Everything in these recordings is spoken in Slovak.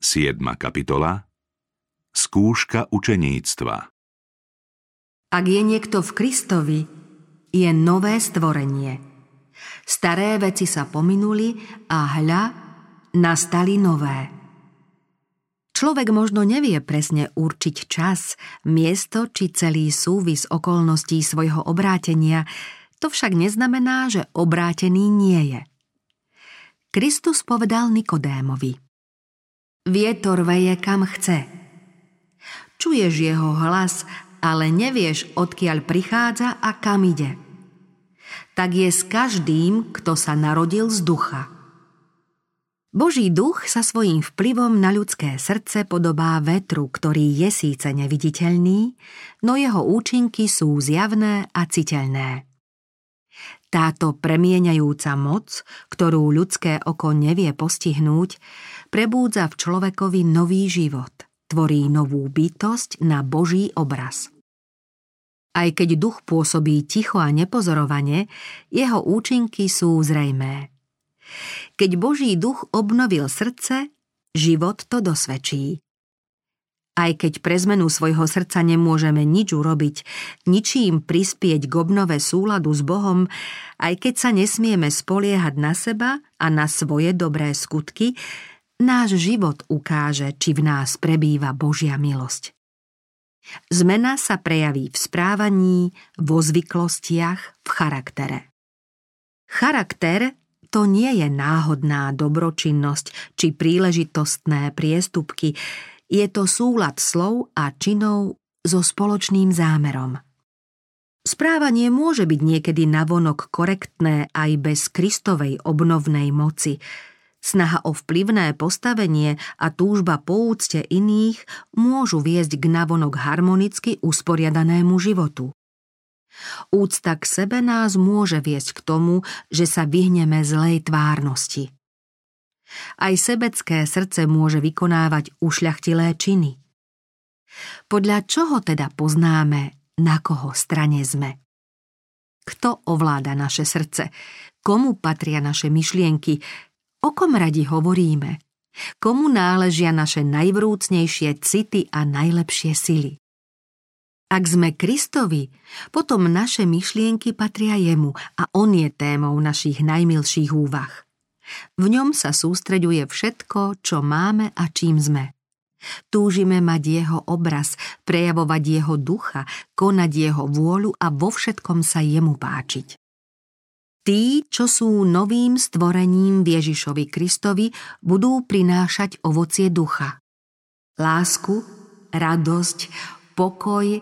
7. kapitola Skúška učeníctva Ak je niekto v Kristovi, je nové stvorenie. Staré veci sa pominuli a hľa, nastali nové. Človek možno nevie presne určiť čas, miesto či celý súvis okolností svojho obrátenia, to však neznamená, že obrátený nie je. Kristus povedal Nikodémovi – Vietor veje kam chce. Čuješ jeho hlas, ale nevieš, odkiaľ prichádza a kam ide. Tak je s každým, kto sa narodil z ducha. Boží duch sa svojím vplyvom na ľudské srdce podobá vetru, ktorý je síce neviditeľný, no jeho účinky sú zjavné a citeľné. Táto premieňajúca moc, ktorú ľudské oko nevie postihnúť, prebúdza v človekovi nový život, tvorí novú bytosť na Boží obraz. Aj keď duch pôsobí ticho a nepozorovane, jeho účinky sú zrejmé. Keď Boží duch obnovil srdce, život to dosvedčí. Aj keď pre zmenu svojho srdca nemôžeme nič urobiť, ničím prispieť k obnove súladu s Bohom, aj keď sa nesmieme spoliehať na seba a na svoje dobré skutky, náš život ukáže, či v nás prebýva Božia milosť. Zmena sa prejaví v správaní, vo zvyklostiach, v charaktere. Charakter to nie je náhodná dobročinnosť či príležitostné priestupky, je to súlad slov a činov so spoločným zámerom. Správanie môže byť niekedy navonok korektné aj bez Kristovej obnovnej moci. Snaha o vplyvné postavenie a túžba po úcte iných môžu viesť k navonok harmonicky usporiadanému životu. Úcta k sebe nás môže viesť k tomu, že sa vyhneme zlej tvárnosti. Aj sebecké srdce môže vykonávať ušľachtilé činy. Podľa čoho teda poznáme, na koho strane sme? Kto ovláda naše srdce? Komu patria naše myšlienky? O kom radi hovoríme? Komu náležia naše najvrúcnejšie city a najlepšie sily? Ak sme Kristovi, potom naše myšlienky patria jemu a on je témou našich najmilších úvah. V ňom sa sústreďuje všetko, čo máme a čím sme. Túžime mať jeho obraz, prejavovať jeho ducha, konať jeho vôľu a vo všetkom sa jemu páčiť. Tí, čo sú novým stvorením Ježišovi Kristovi, budú prinášať ovocie ducha. Lásku, radosť, pokoj,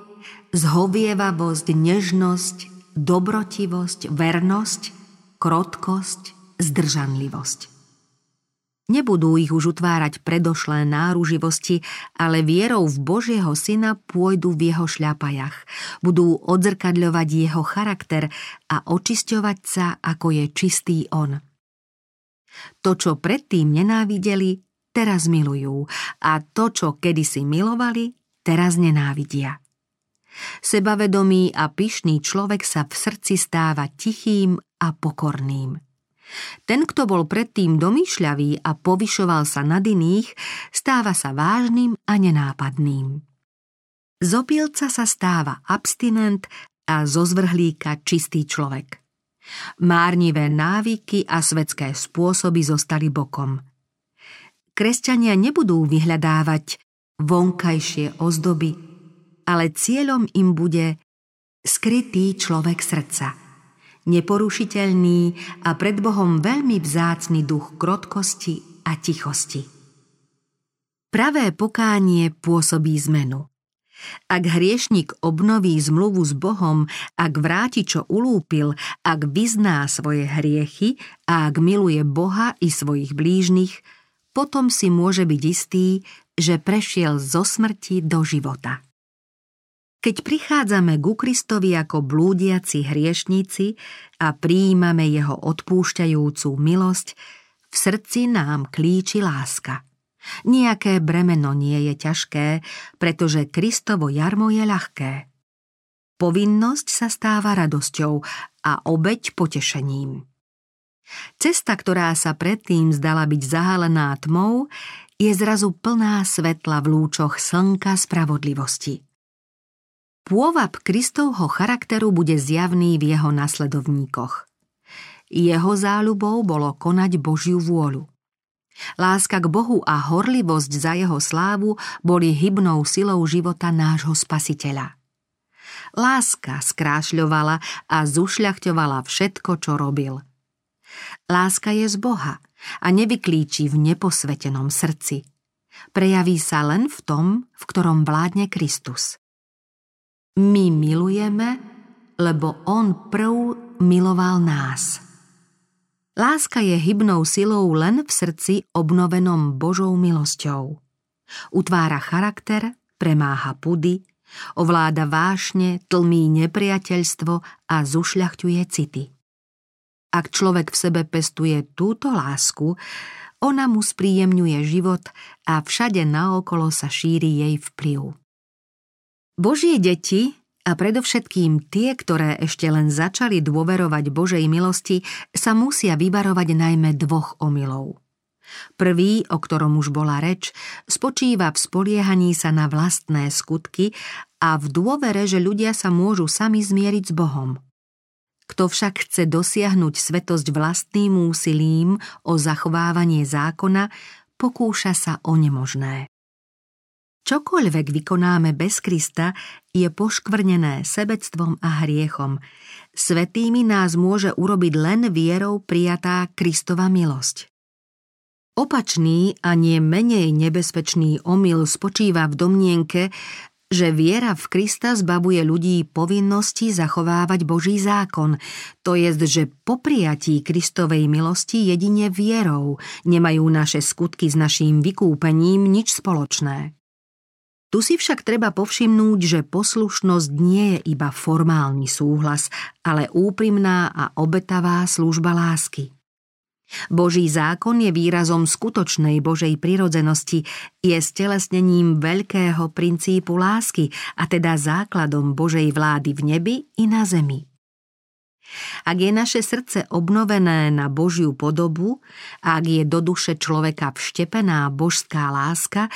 zhovievavosť, nežnosť, dobrotivosť, vernosť, krotkosť, zdržanlivosť. Nebudú ich už utvárať predošlé náruživosti, ale vierou v Božieho syna pôjdu v jeho šľapajach. Budú odzrkadľovať jeho charakter a očisťovať sa, ako je čistý on. To, čo predtým nenávideli, teraz milujú a to, čo kedysi milovali, teraz nenávidia. Sebavedomý a pyšný človek sa v srdci stáva tichým a pokorným. Ten, kto bol predtým domýšľavý a povyšoval sa nad iných, stáva sa vážnym a nenápadným. Z opilca sa stáva abstinent a zo zvrhlíka čistý človek. Márnivé návyky a svetské spôsoby zostali bokom. Kresťania nebudú vyhľadávať vonkajšie ozdoby, ale cieľom im bude skrytý človek srdca – neporušiteľný a pred Bohom veľmi vzácny duch krotkosti a tichosti. Pravé pokánie pôsobí zmenu. Ak hriešnik obnoví zmluvu s Bohom, ak vráti, čo ulúpil, ak vyzná svoje hriechy a ak miluje Boha i svojich blížnych, potom si môže byť istý, že prešiel zo smrti do života. Keď prichádzame ku Kristovi ako blúdiaci hriešníci a prijímame jeho odpúšťajúcu milosť, v srdci nám klíči láska. Nijaké bremeno nie je ťažké, pretože Kristovo jarmo je ľahké. Povinnosť sa stáva radosťou a obeď potešením. Cesta, ktorá sa predtým zdala byť zahalená tmou, je zrazu plná svetla v lúčoch slnka spravodlivosti. Pôvab Kristovho charakteru bude zjavný v jeho nasledovníkoch. Jeho záľubou bolo konať Božiu vôľu. Láska k Bohu a horlivosť za jeho slávu boli hybnou silou života nášho spasiteľa. Láska skrášľovala a zušľachťovala všetko, čo robil. Láska je z Boha a nevyklíči v neposvetenom srdci. Prejaví sa len v tom, v ktorom vládne Kristus. My milujeme, lebo On prv miloval nás. Láska je hybnou silou len v srdci obnovenom Božou milosťou. Utvára charakter, premáha pudy, ovláda vášne, tlmí nepriateľstvo a zušľachťuje city. Ak človek v sebe pestuje túto lásku, ona mu spríjemňuje život a všade naokolo sa šíri jej vplyv. Božie deti a predovšetkým tie, ktoré ešte len začali dôverovať Božej milosti, sa musia vyvarovať najmä dvoch omylov. Prvý, o ktorom už bola reč, spočíva v spoliehaní sa na vlastné skutky a v dôvere, že ľudia sa môžu sami zmieriť s Bohom. Kto však chce dosiahnuť svetosť vlastným úsilím o zachovávanie zákona, pokúša sa o nemožné. Čokoľvek vykonáme bez Krista, je poškvrnené sebectvom a hriechom. Svetými nás môže urobiť len vierou prijatá Kristova milosť. Opačný a nie menej nebezpečný omyl spočíva v domnienke, že viera v Krista zbavuje ľudí povinnosti zachovávať Boží zákon, to je, že po prijatí Kristovej milosti jedine vierou nemajú naše skutky s naším vykúpením nič spoločné. Tu si však treba povšimnúť, že poslušnosť nie je iba formálny súhlas, ale úprimná a obetavá služba lásky. Boží zákon je výrazom skutočnej Božej prirodzenosti, je stelesnením veľkého princípu lásky a teda základom Božej vlády v nebi i na zemi. Ak je naše srdce obnovené na Božiu podobu, ak je do duše človeka vštepená božská láska,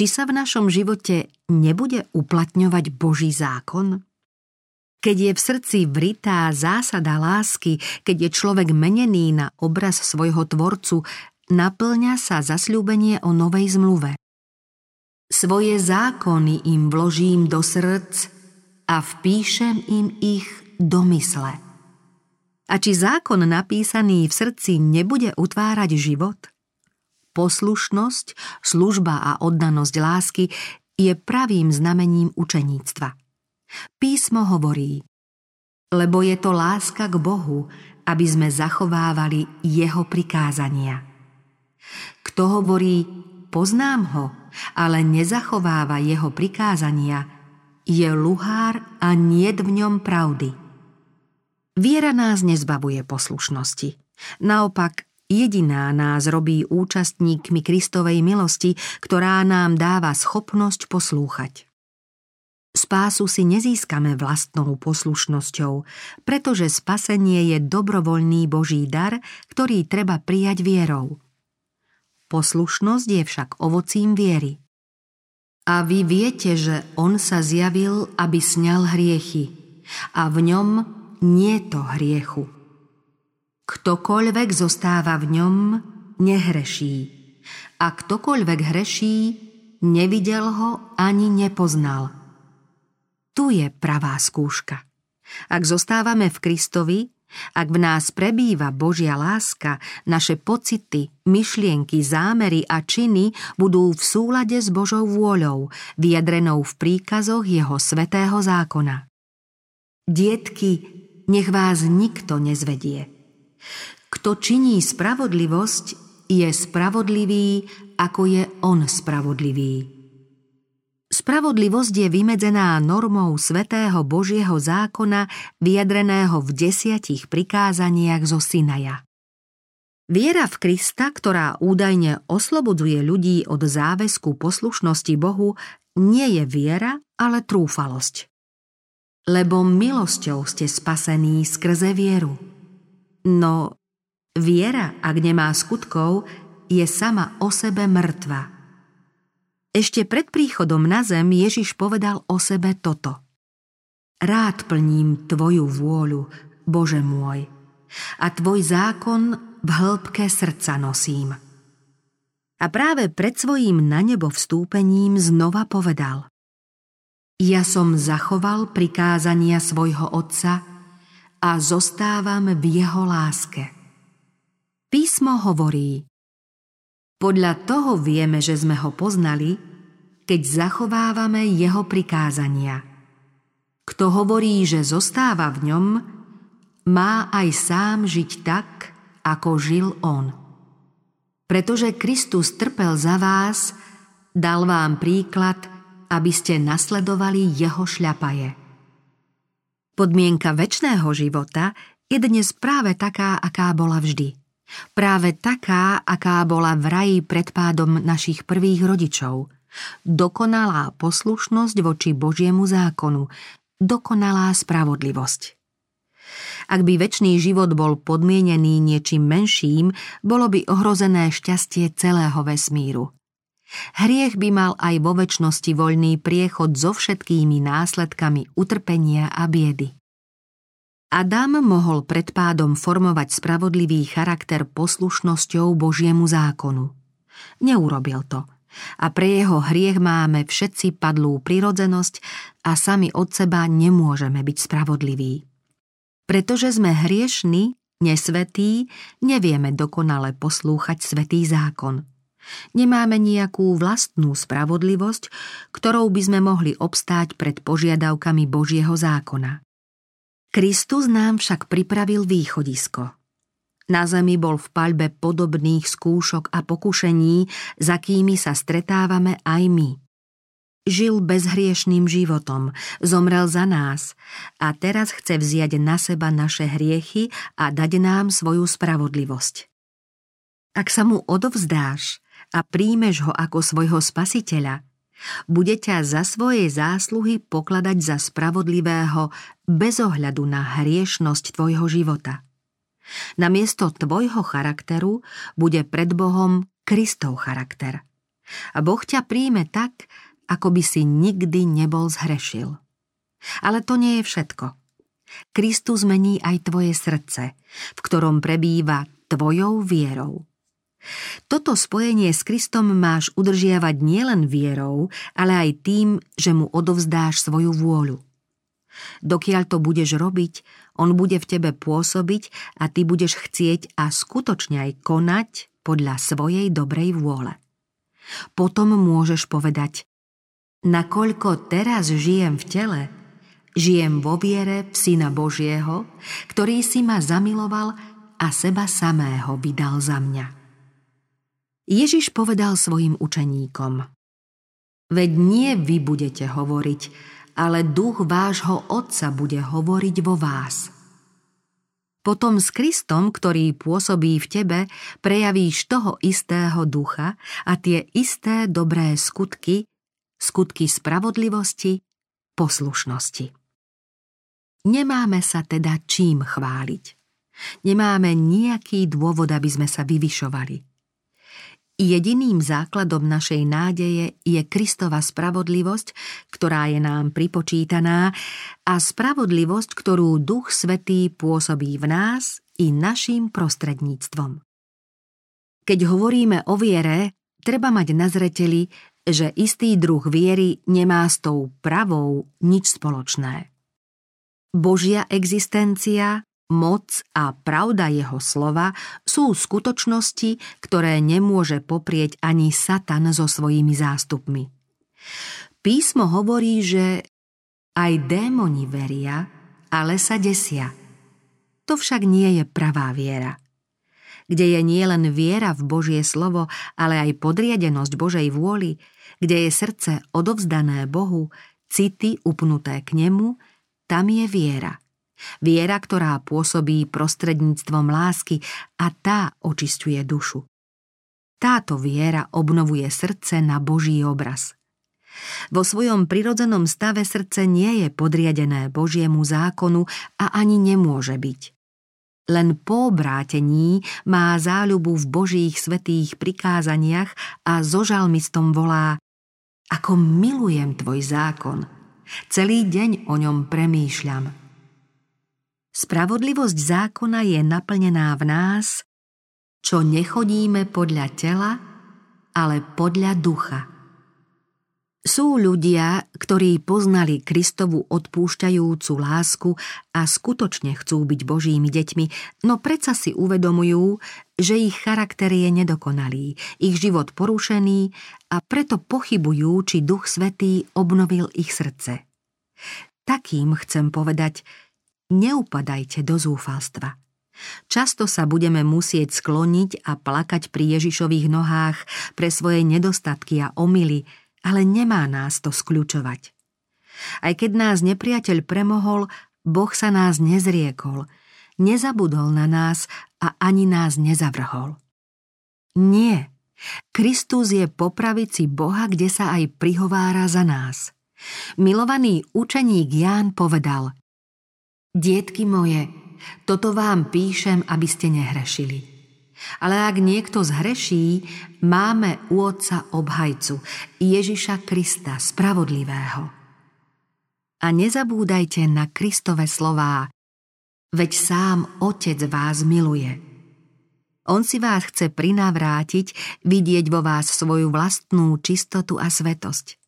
či sa v našom živote nebude uplatňovať Boží zákon? Keď je v srdci vritá zásada lásky, keď je človek menený na obraz svojho tvorcu, naplňa sa zasľúbenie o novej zmluve. Svoje zákony im vložím do srdc a vpíšem im ich do mysle. A či zákon napísaný v srdci nebude utvárať život? Poslušnosť, služba a oddanosť lásky je pravým znamením učeníctva. Písmo hovorí, lebo je to láska k Bohu, aby sme zachovávali Jeho prikázania. Kto hovorí, poznám ho, ale nezachováva Jeho prikázania, je luhár a nie v ňom pravdy. Viera nás nezbavuje poslušnosti. Naopak, Jediná nás robí účastníkmi Kristovej milosti, ktorá nám dáva schopnosť poslúchať. Spásu si nezískame vlastnou poslušnosťou, pretože spasenie je dobrovoľný Boží dar, ktorý treba prijať vierou. Poslušnosť je však ovocím viery. A vy viete, že On sa zjavil, aby sňal hriechy, a v ňom nie to hriechu. Ktokoľvek zostáva v ňom, nehreší. A ktokoľvek hreší, nevidel ho ani nepoznal. Tu je pravá skúška. Ak zostávame v Kristovi, ak v nás prebýva Božia láska, naše pocity, myšlienky, zámery a činy budú v súlade s Božou vôľou, vyjadrenou v príkazoch Jeho svetého zákona. Dietky, nech vás nikto nezvedie. Kto činí spravodlivosť, je spravodlivý, ako je on spravodlivý. Spravodlivosť je vymedzená normou svetého Božieho zákona vyjadreného v desiatich prikázaniach zo Sinaja. Viera v Krista, ktorá údajne oslobodzuje ľudí od záväzku poslušnosti Bohu, nie je viera, ale trúfalosť. Lebo milosťou ste spasení skrze vieru. No viera, ak nemá skutkov, je sama o sebe mŕtva. Ešte pred príchodom na zem Ježiš povedal o sebe toto. Rád plním Tvoju vôľu, Bože môj, a Tvoj zákon v hĺbke srdca nosím. A práve pred svojím na nebo vstúpením znova povedal Ja som zachoval prikázania svojho otca a zostávam v jeho láske. Písmo hovorí podľa toho vieme, že sme ho poznali, keď zachovávame jeho prikázania. Kto hovorí, že zostáva v ňom, má aj sám žiť tak, ako žil on. Pretože Kristus trpel za vás, dal vám príklad, aby ste nasledovali jeho šľapaje. Podmienka väčšného života je dnes práve taká, aká bola vždy – Práve taká, aká bola v raji pred pádom našich prvých rodičov. Dokonalá poslušnosť voči Božiemu zákonu, dokonalá spravodlivosť. Ak by väčší život bol podmienený niečím menším, bolo by ohrozené šťastie celého vesmíru. Hriech by mal aj vo väčšnosti voľný priechod so všetkými následkami utrpenia a biedy. Adam mohol pred pádom formovať spravodlivý charakter poslušnosťou Božiemu zákonu. Neurobil to. A pre jeho hriech máme všetci padlú prirodzenosť a sami od seba nemôžeme byť spravodliví. Pretože sme hriešni, nesvetí, nevieme dokonale poslúchať svetý zákon. Nemáme nejakú vlastnú spravodlivosť, ktorou by sme mohli obstáť pred požiadavkami Božieho zákona. Kristus nám však pripravil východisko. Na zemi bol v paľbe podobných skúšok a pokušení, za kými sa stretávame aj my. Žil bezhriešným životom, zomrel za nás a teraz chce vziať na seba naše hriechy a dať nám svoju spravodlivosť. Ak sa mu odovzdáš a príjmeš ho ako svojho spasiteľa, bude ťa za svoje zásluhy pokladať za spravodlivého bez ohľadu na hriešnosť tvojho života. Namiesto tvojho charakteru bude pred Bohom Kristov charakter. A Boh ťa príjme tak, ako by si nikdy nebol zhrešil. Ale to nie je všetko. Kristus mení aj tvoje srdce, v ktorom prebýva tvojou vierou. Toto spojenie s Kristom máš udržiavať nielen vierou, ale aj tým, že mu odovzdáš svoju vôľu. Dokiaľ to budeš robiť, on bude v tebe pôsobiť a ty budeš chcieť a skutočne aj konať podľa svojej dobrej vôle. Potom môžeš povedať, nakoľko teraz žijem v tele, žijem vo viere v Syna Božieho, ktorý si ma zamiloval a seba samého vydal za mňa. Ježiš povedal svojim učeníkom Veď nie vy budete hovoriť, ale duch vášho Otca bude hovoriť vo vás. Potom s Kristom, ktorý pôsobí v tebe, prejavíš toho istého ducha a tie isté dobré skutky, skutky spravodlivosti, poslušnosti. Nemáme sa teda čím chváliť. Nemáme nejaký dôvod, aby sme sa vyvyšovali. Jediným základom našej nádeje je Kristova spravodlivosť, ktorá je nám pripočítaná a spravodlivosť, ktorú Duch Svetý pôsobí v nás i našim prostredníctvom. Keď hovoríme o viere, treba mať na zreteli, že istý druh viery nemá s tou pravou nič spoločné. Božia existencia moc a pravda jeho slova sú skutočnosti, ktoré nemôže poprieť ani Satan so svojimi zástupmi. Písmo hovorí, že aj démoni veria, ale sa desia. To však nie je pravá viera. Kde je nielen viera v Božie slovo, ale aj podriadenosť Božej vôli, kde je srdce odovzdané Bohu, city upnuté k nemu, tam je viera – Viera, ktorá pôsobí prostredníctvom lásky a tá očistuje dušu. Táto viera obnovuje srdce na Boží obraz. Vo svojom prirodzenom stave srdce nie je podriadené Božiemu zákonu a ani nemôže byť. Len po obrátení má záľubu v Božích svetých prikázaniach a so žalmistom volá Ako milujem tvoj zákon, celý deň o ňom premýšľam. Spravodlivosť zákona je naplnená v nás, čo nechodíme podľa tela, ale podľa ducha. Sú ľudia, ktorí poznali Kristovu odpúšťajúcu lásku a skutočne chcú byť Božími deťmi, no predsa si uvedomujú, že ich charakter je nedokonalý, ich život porušený a preto pochybujú, či Duch Svetý obnovil ich srdce. Takým chcem povedať, neupadajte do zúfalstva. Často sa budeme musieť skloniť a plakať pri Ježišových nohách pre svoje nedostatky a omily, ale nemá nás to skľučovať. Aj keď nás nepriateľ premohol, Boh sa nás nezriekol, nezabudol na nás a ani nás nezavrhol. Nie, Kristus je po pravici Boha, kde sa aj prihovára za nás. Milovaný učeník Ján povedal Dietky moje, toto vám píšem, aby ste nehrešili. Ale ak niekto zhreší, máme u Otca obhajcu, Ježiša Krista, spravodlivého. A nezabúdajte na Kristove slová, veď sám Otec vás miluje. On si vás chce prinavrátiť, vidieť vo vás svoju vlastnú čistotu a svetosť.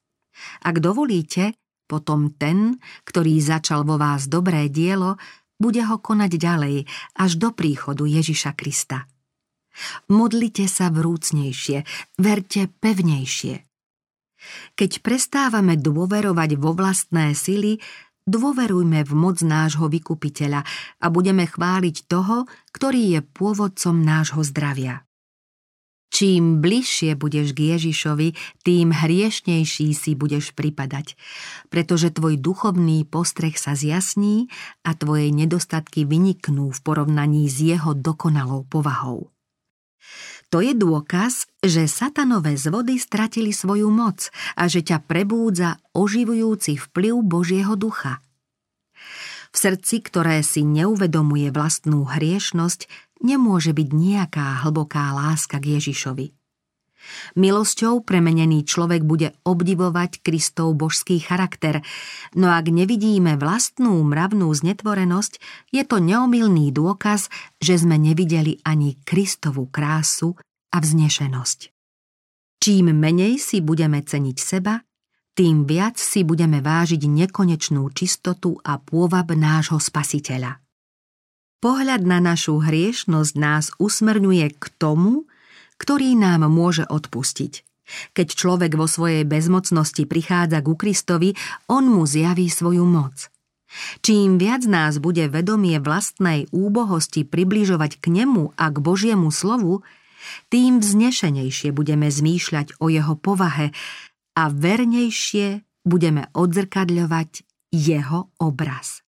Ak dovolíte, potom ten, ktorý začal vo vás dobré dielo, bude ho konať ďalej až do príchodu Ježiša Krista. Modlite sa vrúcnejšie, verte pevnejšie. Keď prestávame dôverovať vo vlastné sily, dôverujme v moc nášho vykupiteľa a budeme chváliť toho, ktorý je pôvodcom nášho zdravia. Čím bližšie budeš k Ježišovi, tým hriešnejší si budeš pripadať, pretože tvoj duchovný postreh sa zjasní a tvoje nedostatky vyniknú v porovnaní s jeho dokonalou povahou. To je dôkaz, že satanové zvody stratili svoju moc a že ťa prebúdza oživujúci vplyv Božieho ducha. V srdci, ktoré si neuvedomuje vlastnú hriešnosť, nemôže byť nejaká hlboká láska k Ježišovi. Milosťou premenený človek bude obdivovať Kristov božský charakter, no ak nevidíme vlastnú mravnú znetvorenosť, je to neomilný dôkaz, že sme nevideli ani Kristovu krásu a vznešenosť. Čím menej si budeme ceniť seba, tým viac si budeme vážiť nekonečnú čistotu a pôvab nášho spasiteľa. Pohľad na našu hriešnosť nás usmerňuje k tomu, ktorý nám môže odpustiť. Keď človek vo svojej bezmocnosti prichádza ku Kristovi, on mu zjaví svoju moc. Čím viac nás bude vedomie vlastnej úbohosti približovať k nemu a k Božiemu slovu, tým vznešenejšie budeme zmýšľať o jeho povahe a vernejšie budeme odzrkadľovať jeho obraz.